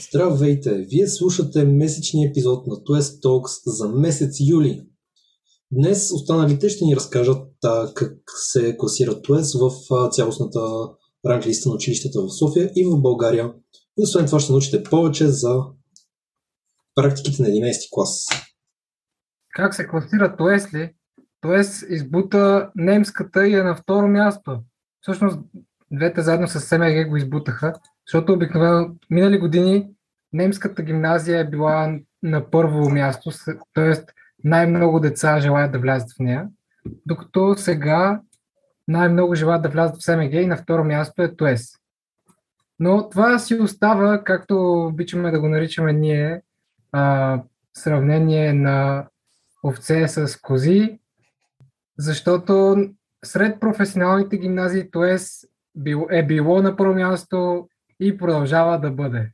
Здравейте! Вие слушате месечния епизод на TOES Talks за месец юли. Днес останалите ще ни разкажат а, как се класира TOES в а, цялостната ранглиста на училищата в София и в България. И освен това ще научите повече за практиките на 11 клас. Как се класира TOES ли? TOES избута немската и е на второ място. Всъщност двете заедно с СМГ го избутаха, защото обикновено минали години немската гимназия е била на първо място, т.е. най-много деца желаят да влязат в нея, докато сега най-много желаят да влязат в СМГ и на второ място е ТОЕС. Но това си остава, както обичаме да го наричаме ние, а, сравнение на овце с кози, защото сред професионалните гимназии ТОЕС е било на първо място и продължава да бъде.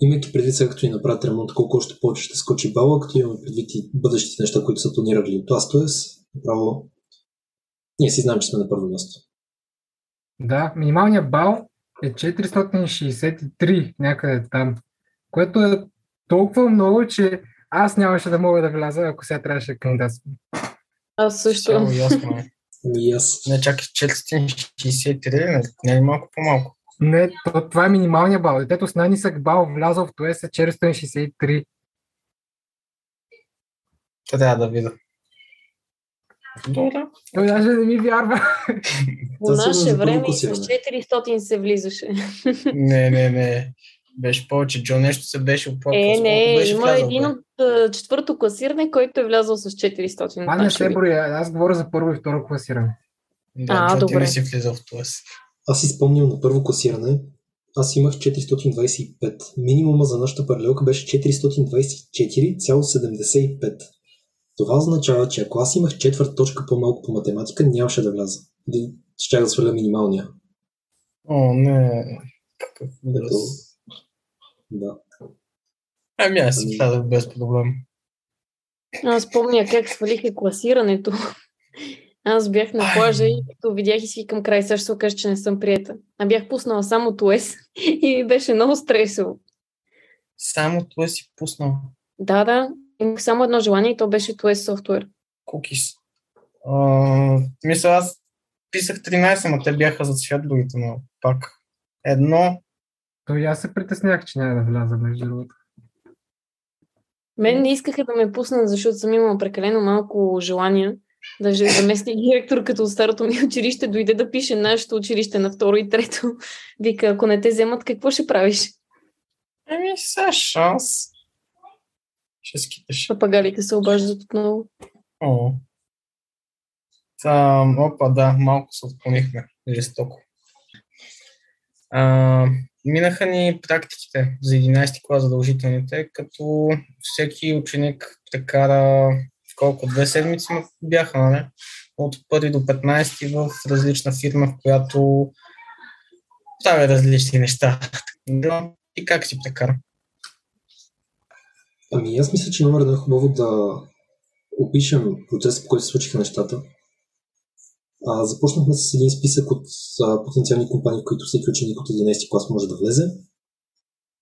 Имайки предвид сега като ни направят ремонт, колко още повече ще скочи бала, като имаме предвид и бъдещите неща, които са планирали от това, т.е. направо ние си знаем, че сме на първо място. Да, минималният бал е 463 някъде там, което е толкова много, че аз нямаше да мога да вляза, ако сега трябваше да кандидатствам. Аз също. Само ясно. Ами аз. Не, чакай, 463, не, не е малко по-малко. Не, то, това е минималния бал. Детето с най-нисък бал влязъл в ТОЕС е 463. Трябва да видя. Добре. Той даже не ми вярва. По наше време с 400 се влизаше. Не, не, не. Беше повече. Джо нещо се беше оплакал. Е, не, беше има влязъл, един от четвърто класиране, който е влязъл с 400. А не се броя. Аз говоря за първо и второ класиране. Да, а, Джо, добре. ти не си влизал в това си. Аз си спомням на първо класиране, аз имах 425. Минимума за нашата паралелка беше 424,75. Това означава, че ако аз имах четвърта точка по-малко по математика, нямаше да вляза. Щях да сваля минималния. О, не. Какъв Да. Ами аз си влязах ами- без проблем. Аз спомня как свалиха класирането. Аз бях на плажа и като видях и си към край, също се окаже, че не съм приета. А бях пуснала само Туес и беше много стресово. Само Туес си пуснал? Да, да. Имах само едно желание и то беше Туес софтуер. Кукис. мисля, аз писах 13, но те бяха за цвят другите, но пак. Едно. То и аз се притеснях, че няма да вляза между другото. Мен не искаха да ме пуснат, защото съм имала прекалено малко желания Даже заместник директор като от старото ми училище дойде да пише нашето училище на второ и трето. Вика, ако не те вземат, какво ще правиш? Еми, са шанс. Ще скиташ. Папагалите се обаждат отново. О. Та, опа, да, малко се отклонихме. Жестоко. А, минаха ни практиките за 11 клас задължителните, като всеки ученик прекара колко, две седмици бяха, нали? От 1 до 15 в различна фирма, в която правя различни неща. И как си прекара? Ами аз мисля, че номер едно е хубаво да опишем процеса, по който се случиха нещата. А, започнахме с един списък от а, потенциални компании, в които всеки ученик от 11 клас може да влезе.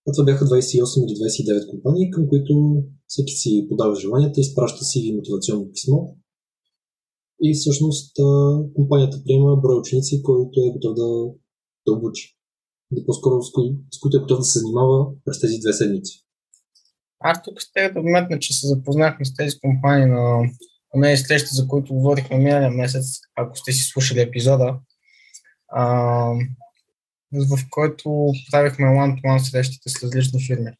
А това бяха 28 или 29 компании, към които всеки си подава желанията, изпраща си мотивационно писмо и всъщност компанията приема брой ученици, който е готов да, да обучи. Или по-скоро с, кои, с които е готов да се занимава през тези две седмици. Аз тук ще да вметна, че се запознахме с тези компании на нея среща, за които говорихме миналия месец, ако сте си слушали епизода. А, в който правихме one-to-one срещите с различни фирми.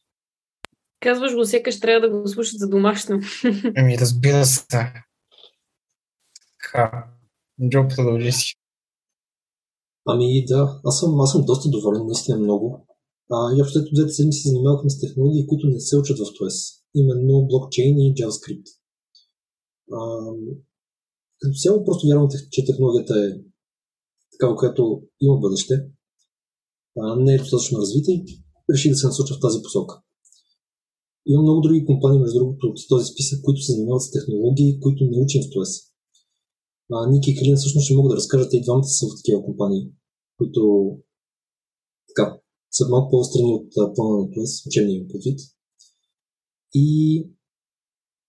Казваш го, сякаш трябва да го слушат за домашно. Ами, разбира се. Така. Джо, продължи си. Ами да, аз съм, аз съм доста доволен, наистина много. А, и общо двете седмици се занимавахме с технологии, които не се учат в TOES. Именно блокчейн и JavaScript. А, като цяло просто вярвам, че технологията е такава, която има бъдеще не е достатъчно развита и реши да се насоча в тази посока. Има много други компании, между другото, от този списък, които се занимават с технологии, които не учим в ТОЕС. Ники и Калина всъщност ще могат да разкажат и двамата са в такива компании, които така, са малко по-страни от плана на ТОЕС, учебния предвид. И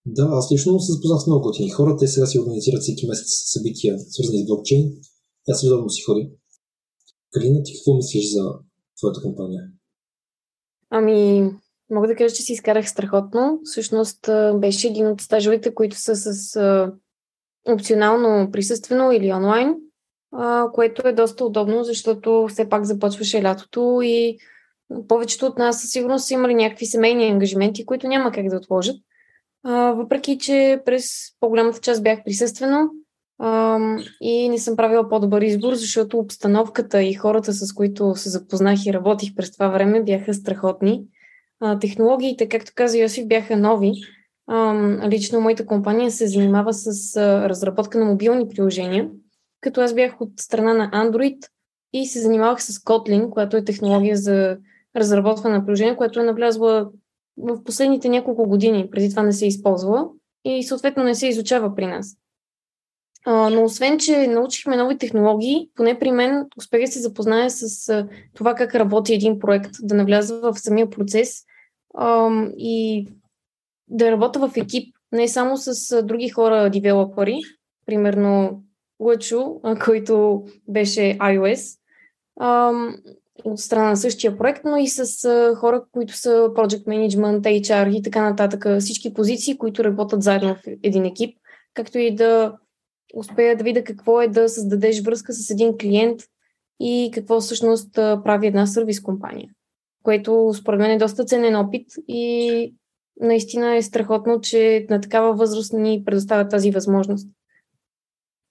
да, аз лично се запознах с много готини хора. Те сега си организират всеки месец събития, свързани с блокчейн. Аз редовно си ходя. Калина, ти какво мислиш за твоята компания? Ами, мога да кажа, че си изкарах страхотно. Всъщност беше един от стажовете, които са с опционално присъствено или онлайн, което е доста удобно, защото все пак започваше лятото и повечето от нас със сигурност са имали някакви семейни ангажименти, които няма как да отложат. Въпреки, че през по-голямата част бях присъствено и не съм правила по-добър избор, защото обстановката и хората, с които се запознах и работих през това време, бяха страхотни. Технологиите, както каза Йосиф, бяха нови. Лично моята компания се занимава с разработка на мобилни приложения, като аз бях от страна на Android и се занимавах с Kotlin, която е технология за разработване на приложение, което е навлязла в последните няколко години. Преди това не се е използвала и съответно не се изучава при нас. Но освен, че научихме нови технологии, поне при мен успех да се запозная с това как работи един проект, да навляза в самия процес и да работя в екип, не само с други хора, девелопери, примерно Лъчо, който беше iOS, от страна на същия проект, но и с хора, които са Project Management, HR и така нататък. Всички позиции, които работят заедно в един екип, както и да успея да видя какво е да създадеш връзка с един клиент и какво всъщност прави една сервис компания, което според мен е доста ценен опит и наистина е страхотно, че на такава възраст ни предоставя тази възможност.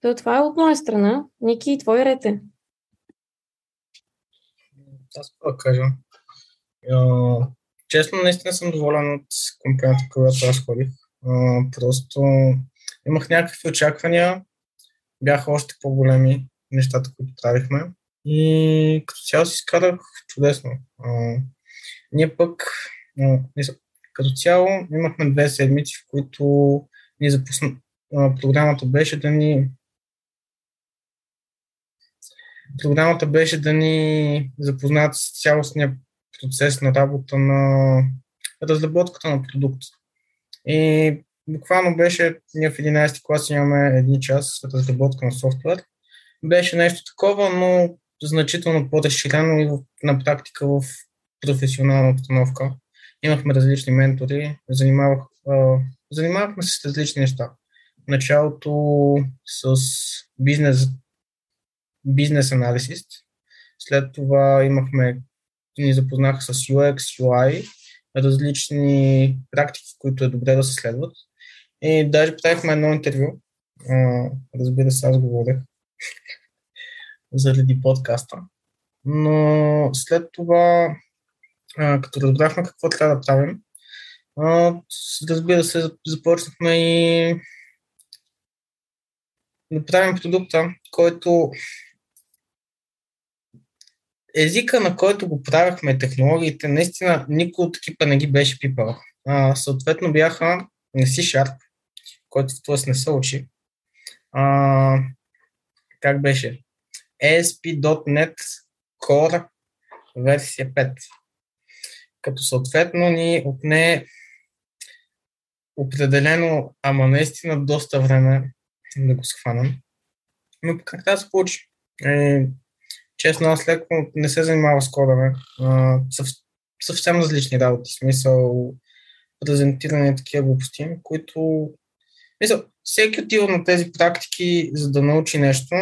То това е от моя страна. Ники, твой ред е. Аз какво кажа. честно, наистина съм доволен от компанията, която аз ходих. просто имах някакви очаквания, бяха още по-големи нещата, които правихме. И като цяло си изкарах чудесно. А, ние пък, а, като цяло, имахме две седмици, в които ни запусна, а, програмата беше да ни програмата беше да ни запознаят с цялостния процес на работа на разработката на продукт. И буквално беше, ние в 11 клас имаме един час разработка на софтуер. Беше нещо такова, но значително по-разширено и на практика в професионална обстановка. Имахме различни ментори, занимавах, а, занимавахме се с различни неща. Началото с бизнес, бизнес анализист, след това имахме, ни запознаха с UX, UI, различни практики, които е добре да се следват. И даже правихме едно интервю. А, разбира се, аз говорех заради подкаста. Но след това, а, като разбрахме какво трябва да правим, а, разбира се, започнахме и да правим продукта, който езика, на който го правяхме, технологиите, наистина никой от екипа не ги беше пипал. А, съответно бяха на C-Sharp, който ТОЕС не се учи. А, как беше? ASP.NET Core версия 5. Като съответно ни отне определено, ама наистина доста време да го схванам. Но как да се получи? Е, честно, аз леко не се занимава с кодове. съв, съвсем различни работи. Смисъл презентиране такива глупости, които мисля, всеки отива на тези практики, за да научи нещо.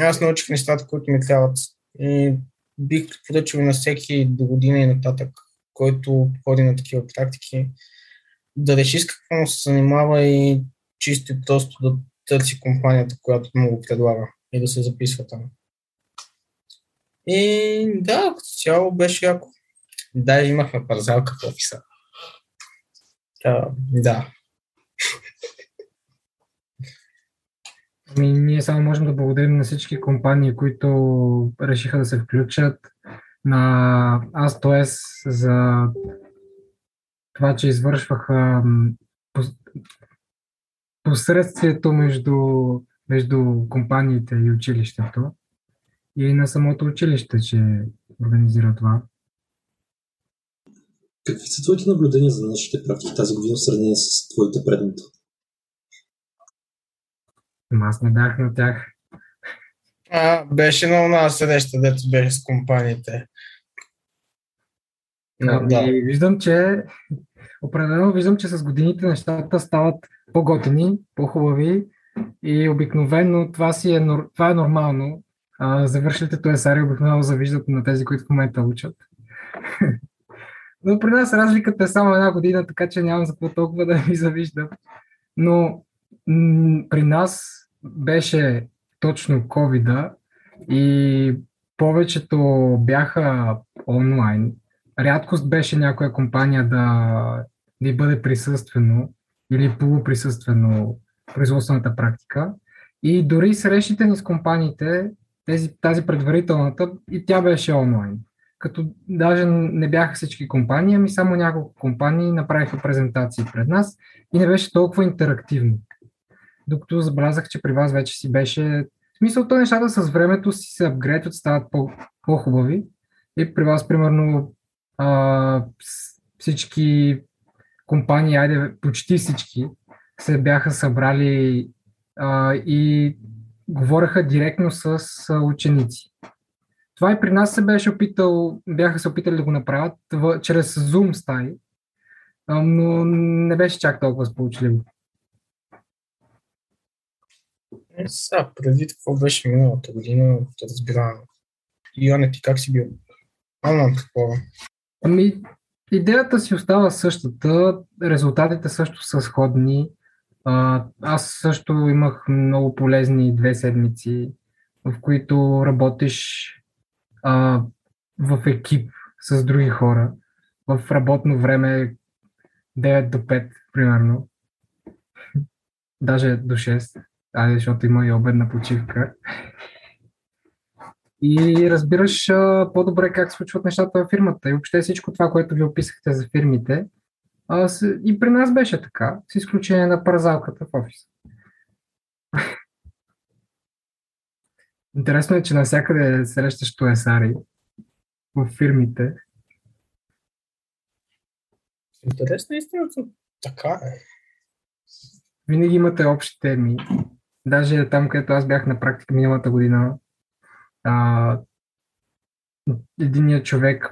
Аз научих нещата, които ми трябват. И бих поръчал на всеки до година и нататък, който ходи на такива практики, да реши с какво му се занимава и чисто и просто да търси компанията, която му го предлага и да се записва там. И да, като цяло беше яко. Даже имахме парзалка в офиса. Да, да. Ами, ние само можем да благодарим на всички компании, които решиха да се включат, на АСТОЕС за това, че извършваха посредствието между, между компаниите и училището и на самото училище, че организира това. Какви са твоите наблюдения за нашите практики тази година в сравнение с твоите предната? Аз не бях на тях. А, беше на една среща, дето беше с компаниите. Но, Ами, да. Виждам, че определено виждам, че с годините нещата стават по-готини, по-хубави и обикновено това, си е, това е нормално. А, завършилите туесари обикновено завиждат на тези, които в момента учат. Но при нас разликата е само една година, така че нямам за какво толкова да ви завиждам. Но при нас беше точно covid и повечето бяха онлайн. Рядкост беше някоя компания да, й бъде присъствено или полуприсъствено производствената практика. И дори срещите ни с компаниите, тези, тази предварителната, и тя беше онлайн. Като даже не бяха всички компании, ами само няколко компании направиха презентации пред нас и не беше толкова интерактивно. Докато забелязах, че при вас вече си беше... В смисъл, то нещата с времето си се апгрейдват, стават по- по-хубави. И при вас, примерно, а, всички компании, айде почти всички, се бяха събрали а, и говореха директно с ученици. Това и при нас се беше опитал, бяха се опитали да го направят в, чрез Zoom стаи, но не беше чак толкова сполучливо. Е, Сега, предвид какво беше миналата година, да разбирам. Йоне, ти как си бил? А, нямам такова. Ами, идеята си остава същата, резултатите също са сходни. Аз също имах много полезни две седмици, в които работиш а, в екип с други хора, в работно време 9 до 5, примерно. Даже до 6, айде, защото има и обедна почивка. И разбираш а, по-добре как случват нещата във фирмата. И въобще всичко това, което ви описахте за фирмите, а, с, и при нас беше така, с изключение на паразалката в офиса. Интересно е, че навсякъде срещаш туесари в фирмите. Интересна истината. Така е. Винаги имате общи теми. Даже там, където аз бях на практика миналата година, а, единият човек,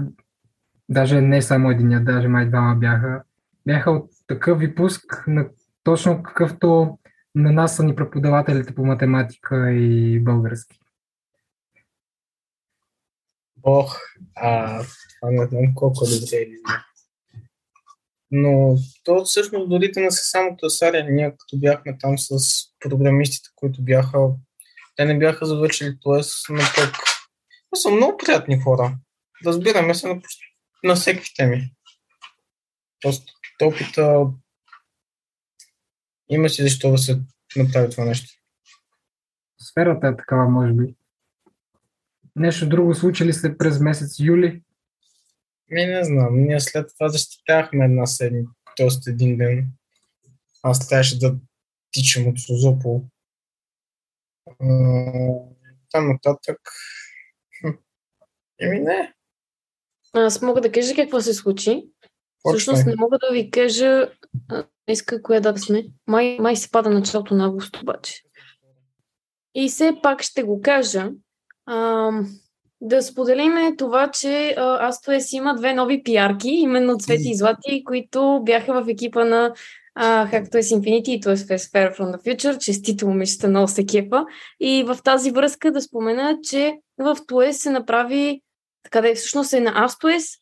даже не само единият, даже май двама бяха, бяха от такъв випуск, на точно какъвто на нас са ни преподавателите по математика и български. Ох, а, това не знам колко добре е. Но то всъщност дори не са само тъсаря, ние като бяхме там с програмистите, които бяха, те не бяха завършили ТОЕС, но пък те са много приятни хора. Разбираме се на, на всеки теми. Просто опита има си защо да се направи това нещо. Сферата е такава, може би. Нещо друго случи ли се през месец юли? Ми не знам, ние след това защитавахме една седмица, т.е. един ден. Аз трябваше да тичам от Созопол. Там нататък... Еми не. Аз мога да кажа какво се случи. Почвай. Всъщност не мога да ви кажа иска коя дата сме. Май, май се пада началото на август обаче. И все пак ще го кажа. А, да споделиме това, че а, Астоес има две нови пиарки, именно Цвети и Злати, които бяха в екипа на а, както е с Infinity и т.е. Sphere from the Future. Честито момичета, много се кепа. И в тази връзка да спомена, че в ТОЕС се направи, така да е, всъщност е на AstoS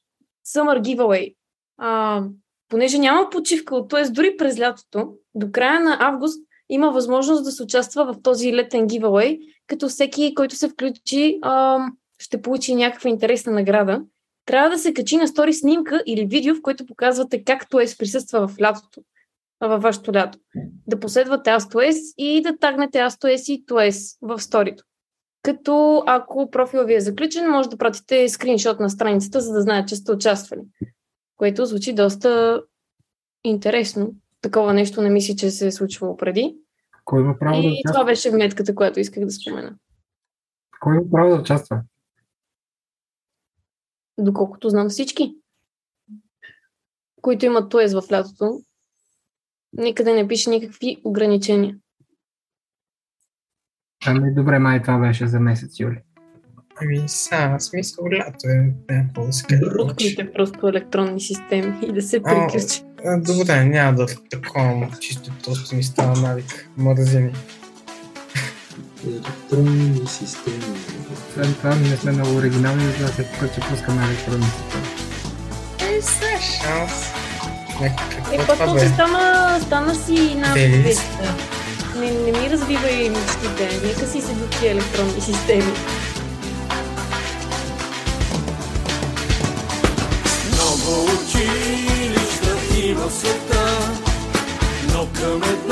Summer Giveaway. А, понеже няма почивка от ТОЕС дори през лятото, до края на август има възможност да се участва в този летен giveaway, като всеки, който се включи, а, ще получи някаква интересна награда. Трябва да се качи на стори снимка или видео, в което показвате как ТОЕС присъства в лятото, във вашето лято. Да последвате AstoS и да тагнете AstoS и ТОЕС в сторито. Като ако профил ви е заключен, може да пратите скриншот на страницата, за да знаят, че сте участвали. Което звучи доста интересно. Такова нещо не мисля, че се е случвало преди. Кой има право да И участва? това беше вметката, която исках да спомена. Кой има право да участва? Доколкото знам всички. които имат ТОЕС в лятото. Никъде не пише никакви ограничения. Ами добре, май това беше за месец юли. Ами, са, смисъл лято е, се каже. Пускайте просто електронни системи и да се приключи. Добре, няма да такова, чисто просто ми става навик. Мързини. Електронни системи. Освен това, не сме много оригинални, за да се че пускаме електронни системи. Е. Някакъв, Е, какво пък това то бе? си стана, стана си на. Не, не ми разбивай мечтите. Нека си се тия електронни системи. Много училища има в света, но към едно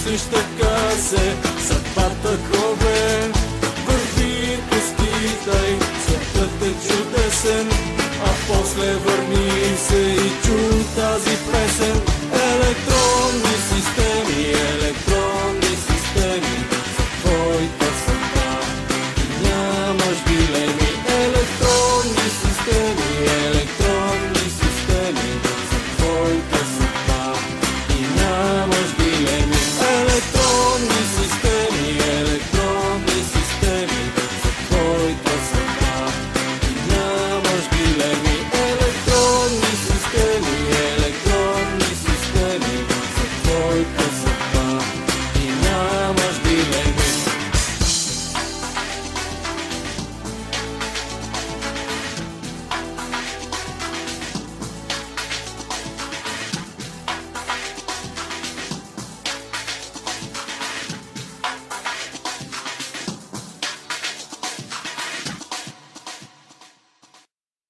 мислиш така се, съдбата хобе, върви и светът е чудесен, а после върни се и чу тази песен.